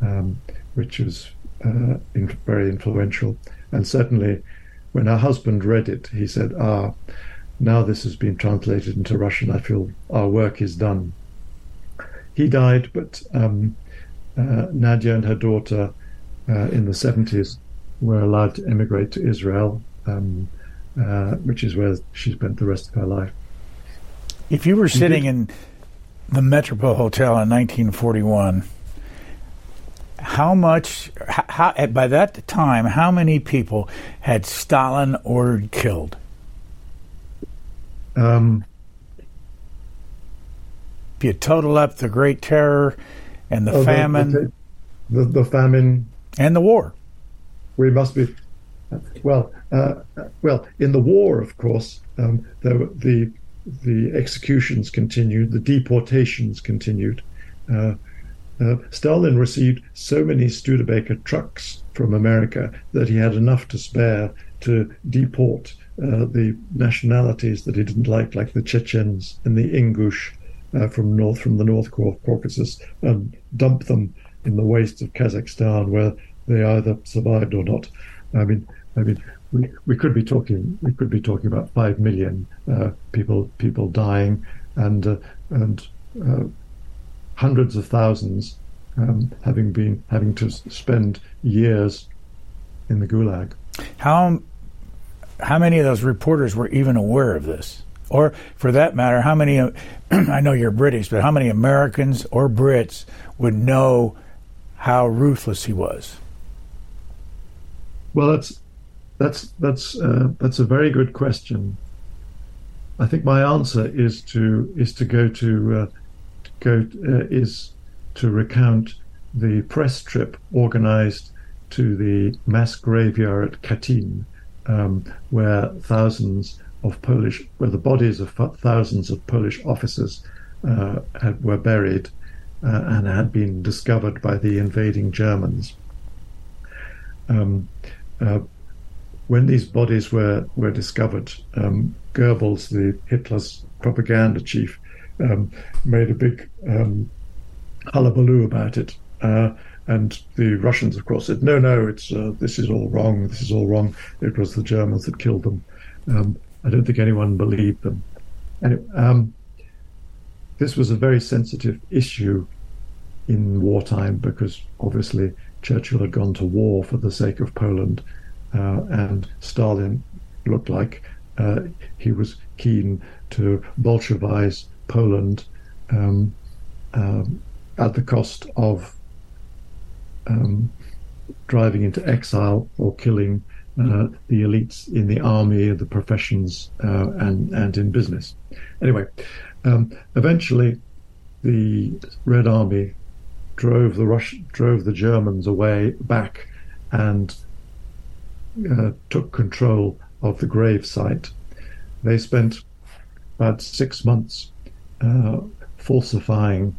[SPEAKER 2] um, which was uh, in, very influential. And certainly, when her husband read it, he said, "Ah, now this has been translated into Russian. I feel our work is done." He died, but um, uh, Nadia and her daughter uh, in the 70s were allowed to emigrate to Israel, um, uh, which is where she spent the rest of her life.
[SPEAKER 1] If you were sitting in the Metropol Hotel in 1941, how much, how, by that time, how many people had Stalin ordered killed? Um, if you total up the Great Terror and the oh, famine,
[SPEAKER 2] the, the, the, famine,
[SPEAKER 1] and the war.
[SPEAKER 2] We must be well. Uh, well, in the war, of course, um, there, the the executions continued, the deportations continued. Uh, uh, Stalin received so many Studebaker trucks from America that he had enough to spare to deport uh, the nationalities that he didn't like, like the Chechens and the Ingush uh, from north from the North Caucasus, and dump them in the wastes of Kazakhstan, where they either survived or not. I mean, I mean, we, we could be talking we could be talking about five million uh, people people dying, and uh, and uh, hundreds of thousands um, having been having to spend years in the gulag.
[SPEAKER 1] How how many of those reporters were even aware of this? Or, for that matter, how many, I know you're British, but how many Americans or Brits would know how ruthless he was?
[SPEAKER 2] Well, that's that's that's uh, that's a very good question. I think my answer is to is to go to uh, go uh, is to recount the press trip organised to the mass graveyard at Katyn, um, where thousands of Polish, where the bodies of thousands of Polish officers uh, had, were buried uh, and had been discovered by the invading Germans. Um, uh, when these bodies were were discovered, um, Goebbels, the Hitler's propaganda chief, um, made a big um, hullabaloo about it. And the Russians, of course, said, "No, no, it's uh, this is all wrong. This is all wrong. It was the Germans that killed them." Um, I don't think anyone believed them. And um, this was a very sensitive issue in wartime because obviously Churchill had gone to war for the sake of Poland, uh, and Stalin looked like uh, he was keen to Bolshevize Poland um, um, at the cost of um, driving into exile or killing uh, the elites in the army, the professions, uh, and and in business. Anyway, um, eventually, the Red Army drove the Rush drove the Germans away back, and uh, took control of the grave site. They spent about six months uh, falsifying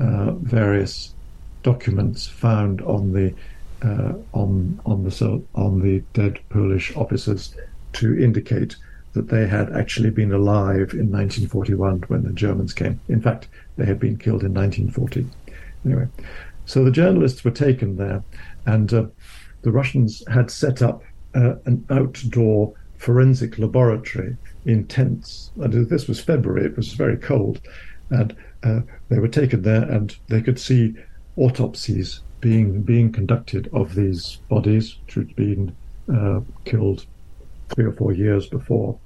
[SPEAKER 2] uh, various documents found on the uh, on on the on the dead Polish officers to indicate that they had actually been alive in 1941 when the Germans came. In fact, they had been killed in 1940. Anyway, so the journalists were taken there, and uh, the Russians had set up uh, an outdoor forensic laboratory in tents. And this was February; it was very cold, and uh, they were taken there, and they could see autopsies being being conducted of these bodies, which had been uh, killed three or four years before.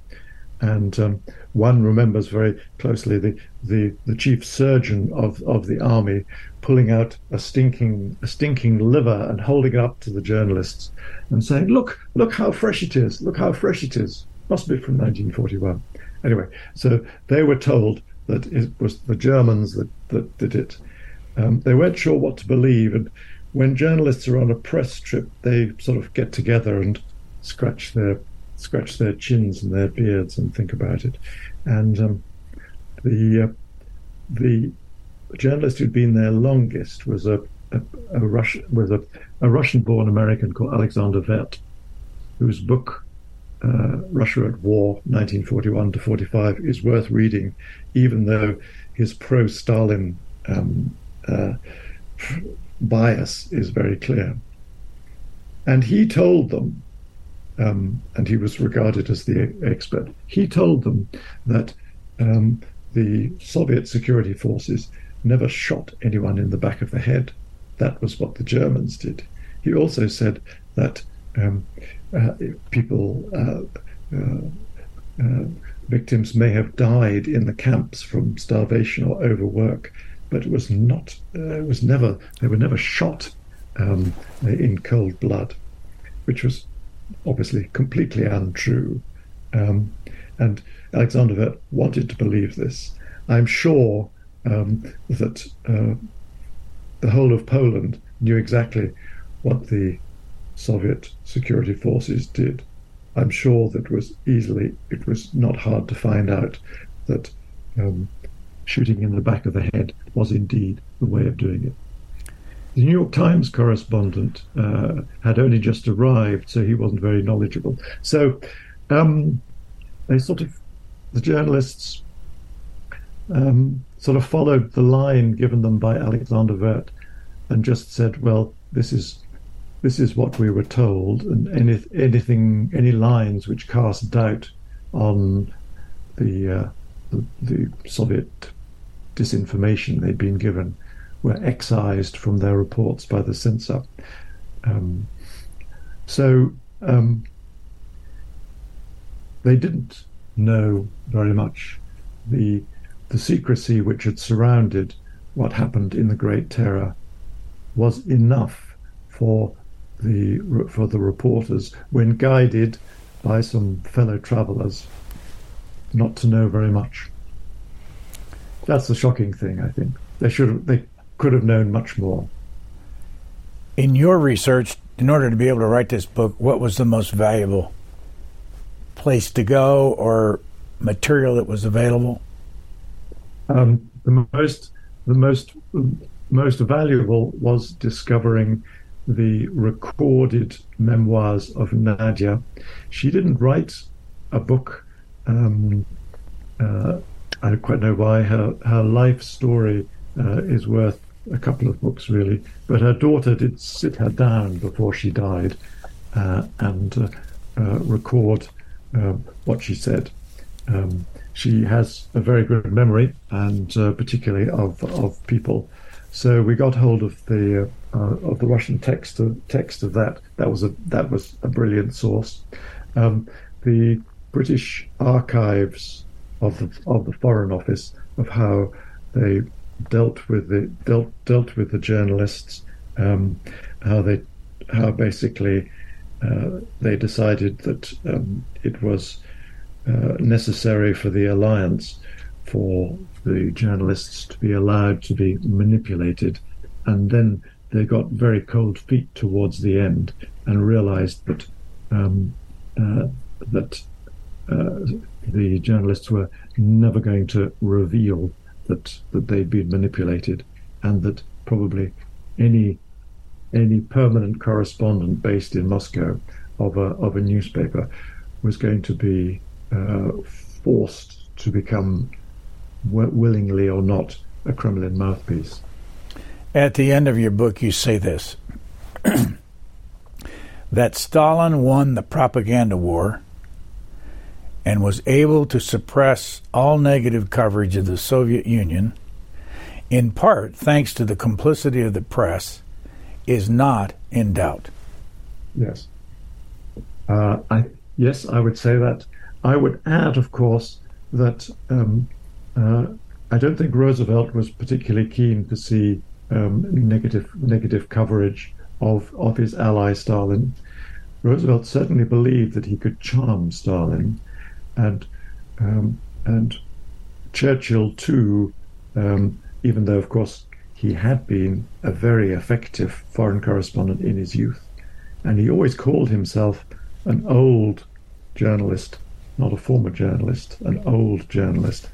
[SPEAKER 2] And um, one remembers very closely the, the, the chief surgeon of, of the army pulling out a stinking a stinking liver and holding it up to the journalists and saying, "Look, look how fresh it is! Look how fresh it is! Must be from 1941." Anyway, so they were told that it was the Germans that, that did it. Um, they weren't sure what to believe, and when journalists are on a press trip, they sort of get together and scratch their scratch their chins and their beards and think about it. And um, the uh, the journalist who'd been there longest was a, a, a Russian was a, a Russian-born American called Alexander Werth, whose book uh, Russia at War, 1941 to 45, is worth reading, even though his pro-Stalin um, uh, bias is very clear. And he told them um, and he was regarded as the expert. He told them that um, the Soviet security forces never shot anyone in the back of the head. That was what the Germans did. He also said that um, uh, people, uh, uh, uh victims may have died in the camps from starvation or overwork, but it was not. Uh, it was never. They were never shot um, in cold blood, which was obviously completely untrue. Um, and Alexander wanted to believe this. I'm sure um, that uh, the whole of Poland knew exactly what the Soviet security forces did. I'm sure that was easily, it was not hard to find out that um, shooting in the back of the head was indeed the way of doing it. The New York Times correspondent uh, had only just arrived, so he wasn't very knowledgeable. So um, they sort of, the journalists um, sort of followed the line given them by Alexander Werth and just said, well, this is this is what we were told, and any, anything, any lines which cast doubt on the, uh, the, the Soviet disinformation they'd been given were excised from their reports by the censor. Um, so um, they didn't know very much the the secrecy which had surrounded what happened in the Great Terror was enough for the for the reporters when guided by some fellow travellers not to know very much. That's the shocking thing, I think. They should have, they could have known much more.
[SPEAKER 1] In your research, in order to be able to write this book, what was the most valuable place to go or material that was available?
[SPEAKER 2] Um, the most, the most, most valuable was discovering the recorded memoirs of Nadia. She didn't write a book. Um, uh, I don't quite know why. Her her life story uh, is worth a couple of books really, but her daughter did sit her down before she died uh, and uh, uh, record um, what she said. Um, she has a very good memory, and uh, particularly of of people. So we got hold of the of the Russian text of, text of that. That was a that was a brilliant source. Um, the British archives of the of the Foreign Office of how they dealt with the dealt dealt with the journalists, um, how they how basically uh, they decided that um, it was uh, necessary for the alliance for the journalists to be allowed to be manipulated, and then they got very cold feet towards the end and realized that um, uh, that the journalists were never going to reveal that that they'd been manipulated, and that probably any any permanent correspondent based in Moscow of a of a newspaper was going to be uh, forced to become w- willingly or not a Kremlin mouthpiece.
[SPEAKER 1] At the end of your book, you say this that Stalin won the propaganda war and was able to suppress all negative coverage of the Soviet Union, in part thanks to the complicity of the press, is not in doubt.
[SPEAKER 2] Yes. Uh, I, yes, I would say that. I would add, of course, that um, uh, I don't think Roosevelt was particularly keen to see um, negative negative coverage of of his ally Stalin. Roosevelt certainly believed that he could charm Stalin, and um, and Churchill too, um, even though of course he had been a very effective foreign correspondent in his youth, and he always called himself an old journalist, not a former journalist, an old journalist.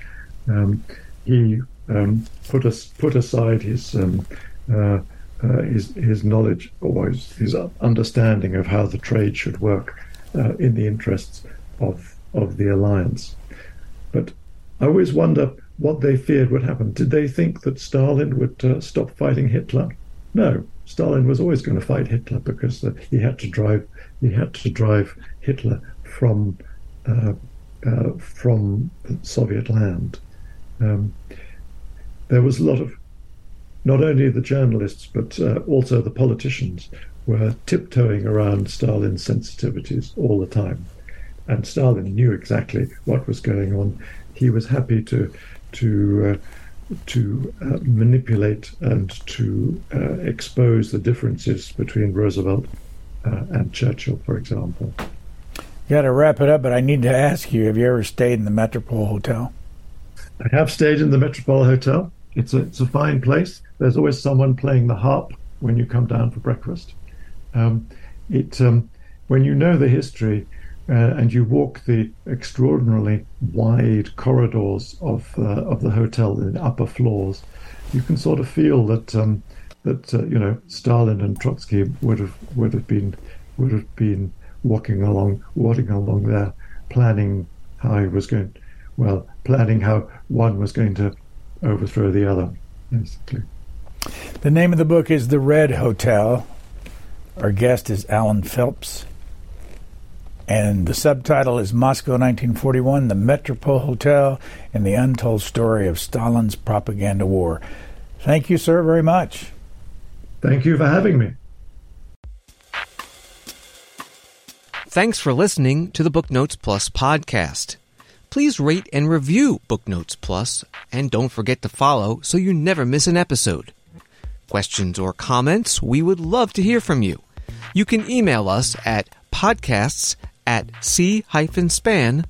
[SPEAKER 2] Um, he um, put us put aside his um, uh, uh, his his knowledge or his, his, understanding of how the trade should work uh, in the interests of of the alliance. But I always wonder what they feared would happen. Did they think that Stalin would uh, stop fighting Hitler? No, Stalin was always going to fight Hitler because uh, he had to drive he had to drive Hitler from uh, uh, from Soviet land. Um, there was a lot of not only the journalists but uh, also the politicians were tiptoeing around Stalin's sensitivities all the time, and Stalin knew exactly what was going on. He was happy to to uh, to uh, manipulate and to uh, expose the differences between Roosevelt uh, and Churchill, for example.
[SPEAKER 1] You got to wrap it up, but I need to ask you: Have you ever stayed in the Metropol Hotel?
[SPEAKER 2] I have stayed in the Metropol Hotel. It's a it's a fine place. There's always someone playing the harp when you come down for breakfast. Um, it um, when you know the history uh, and you walk the extraordinarily wide corridors of uh, of the hotel in the upper floors, you can sort of feel that um, that uh, you know Stalin and Trotsky would have would have been would have been walking along walking along there, planning how he was going, well, planning how one was going to overthrow the other, basically.
[SPEAKER 1] The name of the book is The Red Hotel. Our guest is Alan Philps. And the subtitle is Moscow 1941, The Metropol Hotel, and the Untold Story of Stalin's Propaganda War. Thank you, sir, very much.
[SPEAKER 2] Thank you for having me.
[SPEAKER 3] Thanks for listening to the Booknotes Plus podcast. Please rate and review Booknotes Plus, and don't forget to follow so you never miss an episode. Questions or comments, we would love to hear from you. You can email us at podcasts at c-span.org.